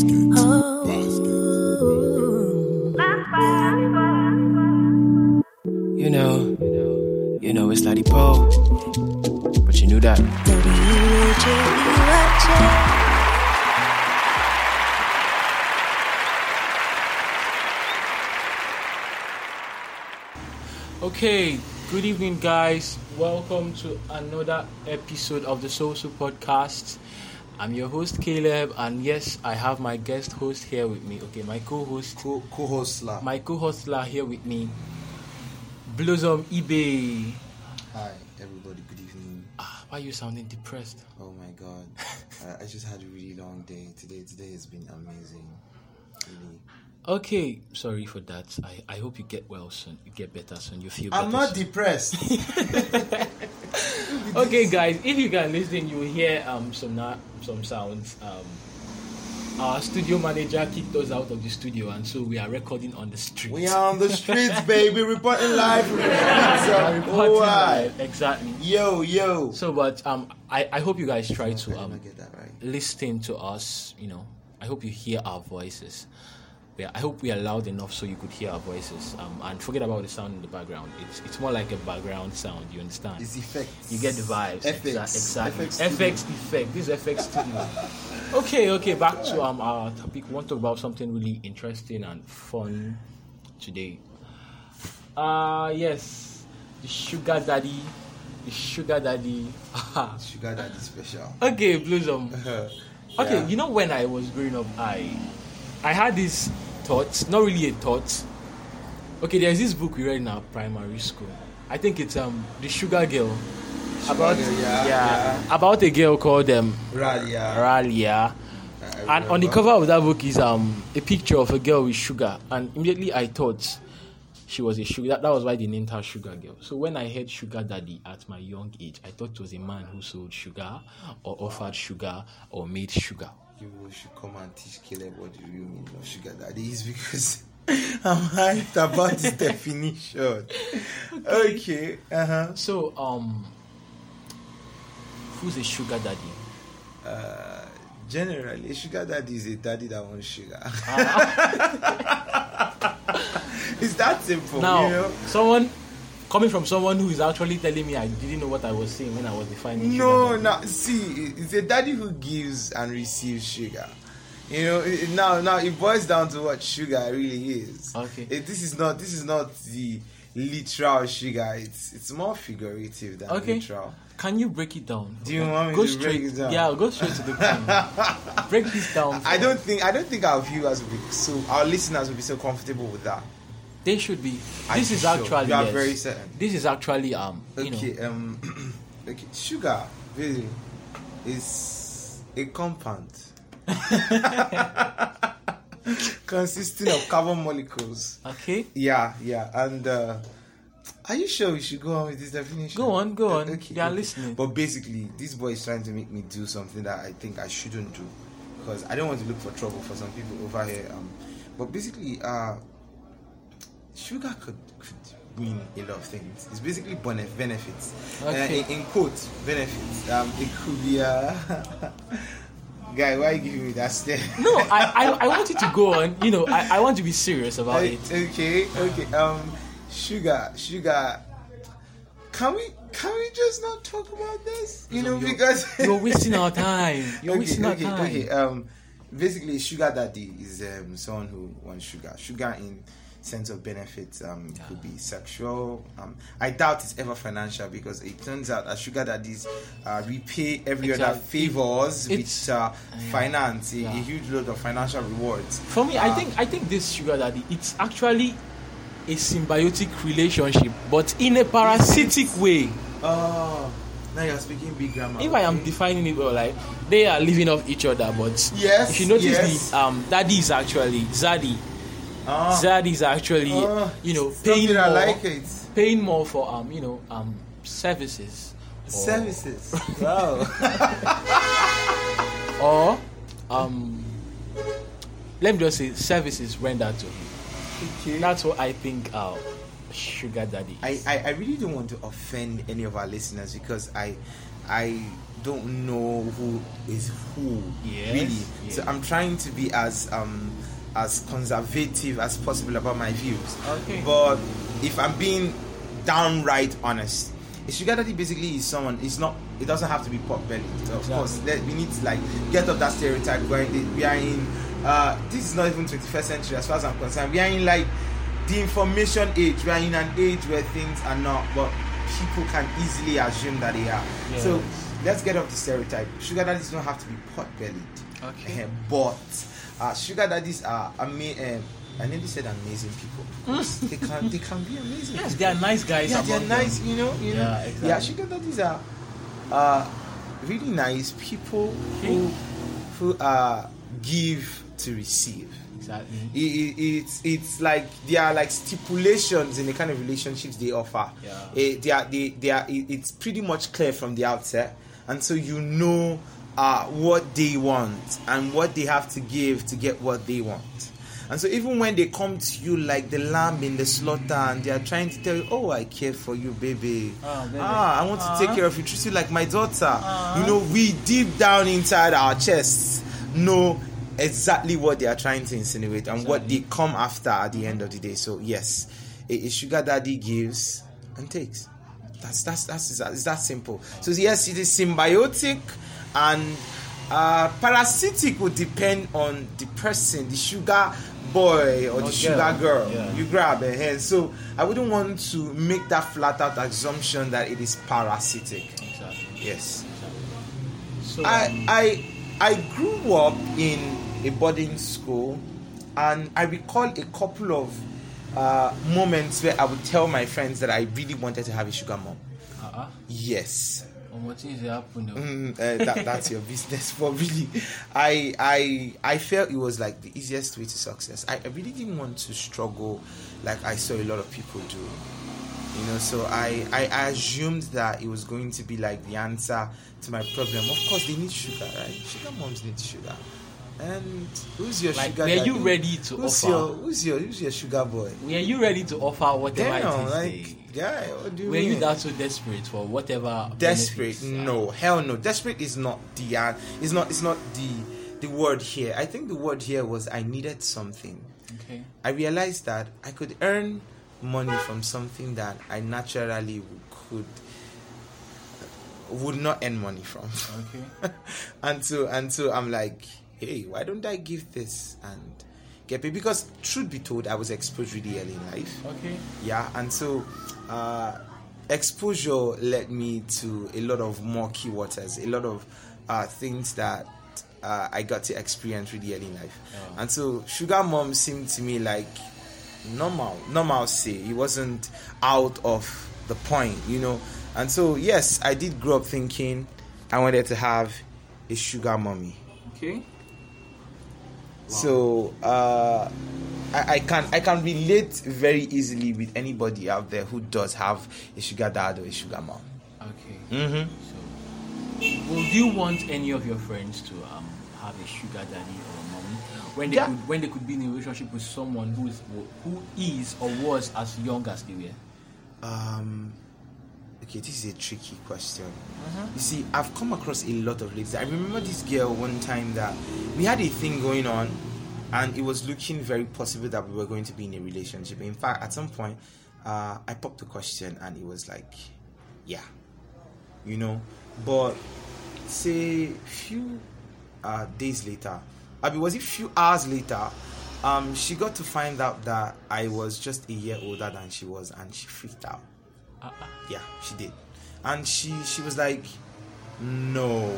You know, you know it's Lady Pro, but you knew that. Okay, good evening, guys. Welcome to another episode of the Social Podcast. I'm your host Caleb, and yes, I have my guest host here with me. Okay, my co-host, Co- co-host La. my co-host La here with me. Blossom eBay. Hi, everybody. Good evening. Ah, why are you sounding depressed? Oh my God, I, I just had a really long day today. Today has been amazing. Really. Okay, sorry for that. I, I hope you get well soon. You get better soon. You feel better. I'm not soon. depressed. okay guys if you guys listen you will hear um some na- some sounds. Um our studio manager kicked us out of the studio and so we are recording on the street. We are on the streets, baby, reporting live from the we're of live, exactly. Yo, yo. so but um i i hope you guys try to um right. listen to us you know. I hope you hear our voices yeah, I hope we are loud enough so you could hear our voices. Um, and forget about the sound in the background. It's it's more like a background sound. You understand? It's effects. You get the vibes. FX. Exa- exactly. FX FX, effect. This is FX studio. okay, okay. Back to um our topic. We want to talk about something really interesting and fun today. Uh yes, the sugar daddy, the sugar daddy. Sugar daddy special. okay, Blossom. Okay, Yeah. you know when I was growing up, I I had this thought, not really a thought. Okay, there's this book we read in our primary school. I think it's um the Sugar Girl. about Girl, yeah, yeah, about a girl called um Ralia. Ralia. And on the cover of that book is um a picture of a girl with sugar, and immediately I thought she was a sugar. That, that was why they named her Sugar Girl. So when I heard Sugar Daddy at my young age, I thought it was a man who sold sugar, or offered sugar, or made sugar. You should come and teach Caleb what the real meaning of sugar daddy is because I'm hyped about this definition. Okay. Uh huh. So um, who's a sugar daddy? Uh, generally, a sugar daddy is a daddy that wants sugar. it's that simple, Now, you know. someone coming from someone who is actually telling me I didn't know what I was saying when I was defining. No, no. See, it's a daddy who gives and receives sugar. You know, it, it- now, now it boils down to what sugar really is. Okay. It- this is not, this is not the literal sugar. It's, it's more figurative than Okay. literal. Can you break it down? Do you want me go to straight? break it down? Yeah, go straight to the point. break this down. I don't think, I don't think our viewers will be so, our listeners will be so comfortable with that. They should be. Are This you is sure? actually. You are yes. very certain. This is actually um. You know. Okay, um, okay, sugar really is a compound consisting of carbon molecules. Okay. Yeah, yeah, and uh, are you sure we should go on with this definition? Go on, go on. Uh, They are listening. But basically, this boy is trying to make me do something that I think I shouldn't do because I don't want to look for trouble for some people over here. Um, but basically, uh, sugar could, could mean a lot of things. It's basically bene- benefits. Okay. Uh, in, in quotes, benefits. Um, it could be a. guy. Why are you giving me that stare? No, I, I I want you to go on. You know, I, I want to be serious about it. Okay, okay. Um, sugar, sugar. Can we can we just not talk about this? You know, You're- because you're wasting our time. You're okay, wasting okay, our time. Okay, um, basically, sugar daddy is um someone who wants sugar. Sugar in sense of benefits um could be sexual. Um, I doubt it's ever financial because it turns out that sugar daddies uh, repay every other favors It's- with uh, yeah. finance, a, a huge load of financial rewards. For me, I Uh, think I think this sugar daddy, it's actually a symbiotic relationship, but in a parasitic way. Oh, now you're speaking big grammar. If I am defining it well, like they are living off each other, but Yes, if you notice yes. the um daddy is actually Zaddy. Ah. Zaddy is actually Oh, you know paying more, like it. paying more for um you know um services. Services. Wow. or um let me just say services rendered to him. okay. That's what I think uh sugar daddy I. I, I really don't want to offend any of our listeners because I I don't know who is who Yes, really. yes. So I'm trying to be as um as conservative as possible about my views. Okay. But if I'm being downright honest, a sugar daddy basically is someone. It's not. It doesn't have to be pot bellied. Of Exactly. course, let, we need to like get off that stereotype. We're in, we are in. Uh, this is not even 21st century as far as I'm concerned. We are in like the information age. We are in an age where things are not, but people can easily assume that they are. Yes. So let's get off the stereotype. Sugar daddies don't have to be pot bellied. Okay. but uh, sugar daddies are ama- um, I nearly said amazing people. they can they can be amazing. Yes, people. they are nice guys. yeah, they're among them. nice. You know, you know. Yeah, exactly. Yeah, sugar daddies are uh, really nice people who who uh, give to receive. Exactly. It, it, it's it's like there are like stipulations in the kind of relationships they offer. Yeah. Eh, they are they, they are it- it's pretty much clear from the outset, and so you know uh, what they want and what they have to give to get what they want. And so even when they come to you like the lamb in the slaughter and they are trying to tell you, "Oh, I care for you, baby. Oh, baby. Ah, I want to take Ah. care of you, treat you like my daughter." You know, we deep down inside our chests know exactly what they are trying to insinuate and what they come after at the end of the day. So yes, a, a sugar daddy gives and takes. That's that's that's it's that simple. So yes, it is symbiotic and uh, parasitic would depend on the person, the sugar boy or the sugar girl. Yeah. You grab a hand. So I wouldn't want to make that flat out assumption that it is parasitic. Exactly. Yes. So I um, I I grew up in a boarding school, and I recall a couple of uh, moments where I would tell my friends that I really wanted to have a sugar mom. uh-uh. Yes, what things happen? Mm, uh, that, that's your business. But really, I I I felt it was like the easiest way to success. I, I really didn't want to struggle like I saw a lot of people do. You know, so I, I I assumed that it was going to be like the answer to my problem. Of course, they need sugar, right? Sugar moms need sugar. And who's your Like, sugar? were you ready to who's offer? Your, who's your Who's your sugar boy? Were you ready to offer whatever Damn, it is? like they- guy, what do you were mean? you that so desperate for whatever? desperate no hell no desperate is not the uh, is not it's not the the word here i think the word here was i needed something Okay. i realized that i could earn money from something that i naturally could would not earn money from Okay. and so and so i'm like hey why don't i give this and get paid because truth be told i was exposed really early in life Okay. yeah and so uh, exposure led me to a lot of murky waters a lot of uh, things that uh, i got to experience really early in life Yeah. and so sugar mom seemed to me like normal normal say it wasn't out of the point you know and so yes i did grow up thinking i wanted to have a sugar mommy Okay. So uh, I, I can I can relate very easily with anybody out there who does have a sugar dad or a sugar mom. Okay. Mm-hmm. So, would you want any of your friends to um have a sugar daddy or a mommy when they Yeah. could when they could be in a relationship with someone who is who is or was as young as they were? Um, okay, this is a tricky question. You see, I've come across a lot of ladies. I remember this girl one time that we had a thing going on, and it was looking very possible that we were going to be in a relationship. In fact, at some point, uh, I popped the question, and it was like, yeah, you know. But say few uh, days later, I mean, was it few hours later? Um, she got to find out that I was just a year older than she was, and she freaked out. Uh-uh. Yeah, she did, and she she was like, "No,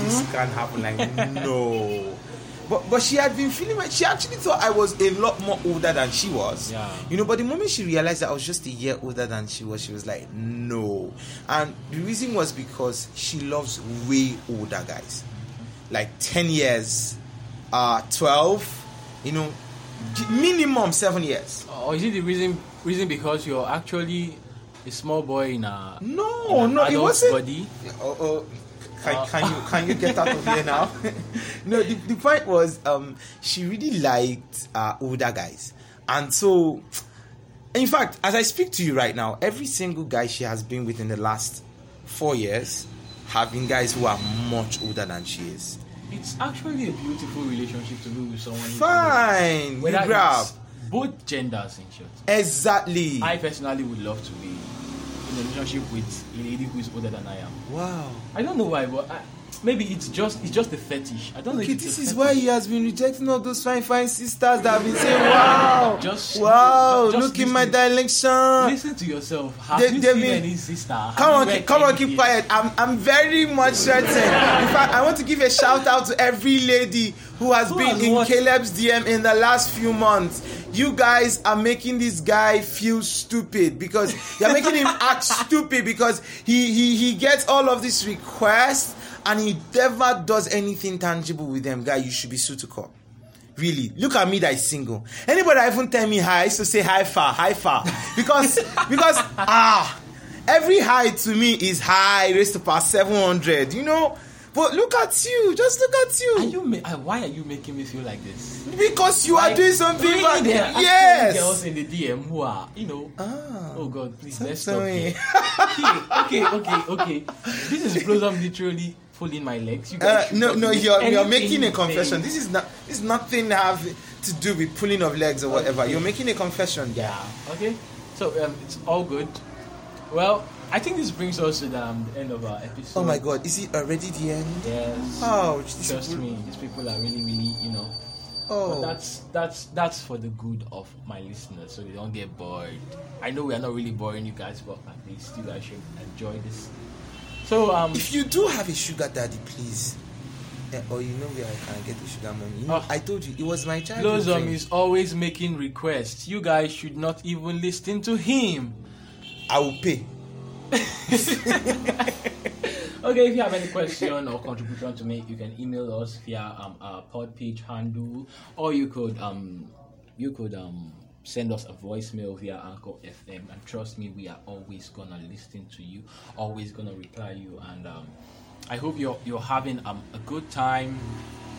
this can't happen." Like, no. But but she had been feeling like she actually thought I was a lot more older than she was. Yeah. You know, but the moment she realized that I was just a year older than she was, she was like, "No." And the reason was because she loves way older guys, like ten years, uh, twelve. You know, minimum seven years. Or is it the reason reason because you're actually a small boy in a No, in an no, it adult's wasn't. body? Oh, oh, can, Uh. can you can you get out of here now? no, the, the point was um, she really liked uh, older guys, and so in fact, as I speak to you right now, every single guy she has been with in the last four years have been guys who are much older than she is. It's actually a beautiful relationship to be with someone. who's Fine, you Whether grab. Both genders in short. Exactly. I personally would love to be in a relationship with a lady who is older than I am. wow. I don't know why, but I, maybe it's just it's just a fetish. I don't know. Okay, it's this is why he has been rejecting all those fine, fine sisters that have been saying, "Wow, Just- wow, just look in my direction." Listen to yourself. Have They- you seen mean- any sister? Have Come on, keep, come on, keep quiet. I'm, I'm very much certain. In fact, I want to give a shout out to every lady who has Who been has in what? Caleb's DM in the last few months. You guys are making this guy feel stupid because you're making him act stupid because he, he he gets all of these requests and he never does anything tangible with them. Guy, you should be court. Really, look at me that is single. Anybody that even tell me hi, I used to say hi far, hi far. Because because ah every hi to me is high raised to past 700, you know? But look at you, just look at you. Are you? Ma- uh, why are you making me feel like this? because you are doing something really, bad. there are Yes. girls in the DM who are, you know. Ah. Oh God, please let's stop. Here. okay, okay, okay, okay. This is blows up literally pulling my legs. You Uh, no, no, you're, you're making a confession. This is not. This is nothing have to do with pulling of legs or whatever. You're making a confession. Yeah. Okay. So um, it's all good. Well, I think this brings us to the, um, the end of our episode. Oh my God, is it already the end? Yes. Oh, Trust people- me, these people are really, really, you know. But Oh, that's that's that's for the good of my listeners, so they don't get bored. I know we are not really boring you guys, but at least you guys should enjoy this. So um, if you do have a sugar daddy, please. Yeah, or you know where I can get the sugar money. You know, Ah. I told you it was my. Blossom dream. is always making requests. You guys should not even listen to him. I will pay. Okay, if you have any question or contribution to make, you can email us via um, our pod page handle, or you could um you could um send us a voicemail via Anchor FM. And trust me, we are always gonna listen to you, always gonna reply you, and um, I hope you're you're having um, a good time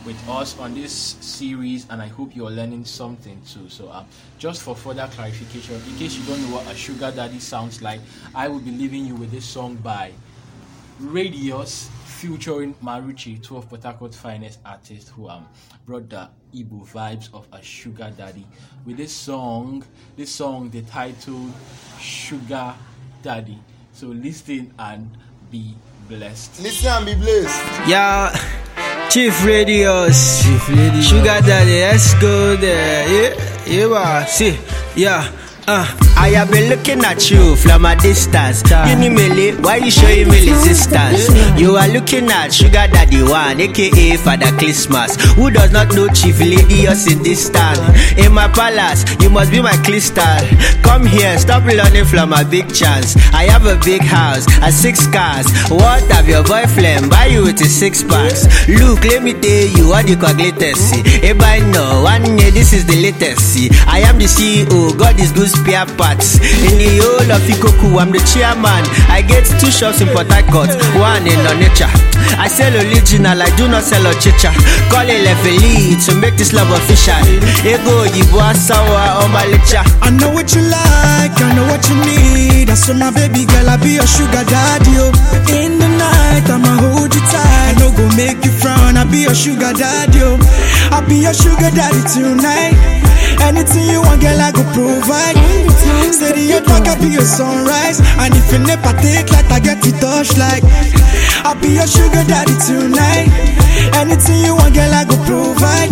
with us on this series, and I hope you're learning something too. So, um, just for further clarification, in case you don't know what a sugar daddy sounds like, I will be leaving you with this song by Radius featuring Maruchi, two of Port Harcourt's finest artists who um brought the Igbo vibes of a sugar daddy. With this song, this song the title Sugar Daddy. So listen and be blessed. Listen and be blessed. Yeah, Chief Radios, Chief Radios. Sugar Daddy, let's go there. Yeah, yeah, bah. see, yeah. Uh, I have been looking at you from a distance. You need me, why you showing me resistance? You are looking at Sugar Daddy One, aka Father Christmas. Who does not know Chief Lady us in this town? In my palace, you must be my crystal. Come here, stop learning from a big chance. I have a big house, and six cars. What have your boyfriend buy you with his six packs? Look, let me tell you what you call latest. If I know one year, this is the latest. I am the CEO, God is good spare In the whole of Ikoku, I'm the chairman. I get two shops in Port Harcourt, one in Onitsha. I sell original, I do not sell ochicha. Call it Lefeli to make this love official. Ego, Yibo, Asawa. I all my lecha. I know what you like, I know what you need. That's why my baby girl, I be your sugar daddy. Oh. In the night, I'ma hold you tight. I no go make you frown, I be your sugar daddy. Oh. I be your sugar daddy tonight. Anything you want, girl, I go provide. Steady your dog, I be your sunrise. And if you never take light, I get to touch like. I'll be your sugar daddy tonight. Anything you want, girl, I go provide.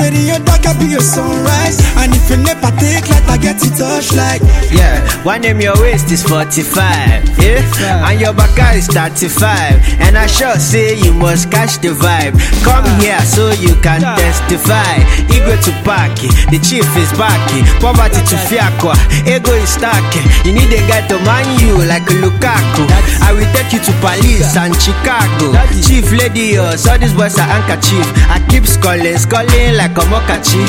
Steady your dog, I be your sunrise. And if you never take light, I get to touch like. Yeah, one name your waist is 45, yeah? And your back is 35. And I sure say you must catch the vibe. Come here so you can testify. Ego to Paki, the chief is Baki. Poverty to Fiakwa, ego is stacking. You need a guy to man you like a Lukaku. I will take you to Paris and Chicago. Chief lady, uh, so these boys are anchor chief. I keep calling, calling like a mokachi.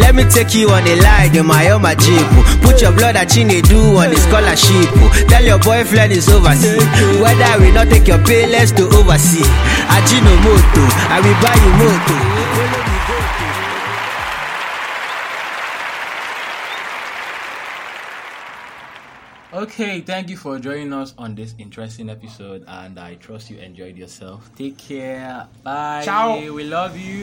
Let me take you on a ride in my own jeep. Put your blood at do on the scholarship. Tell your boyfriend is overseas. Whether we not take your pay, let's to oversee. Ajino moto, I will buy you moto. Okay, thank you for joining us on this interesting episode, and I trust you enjoyed yourself. Take care. Bye. Ciao. We love you.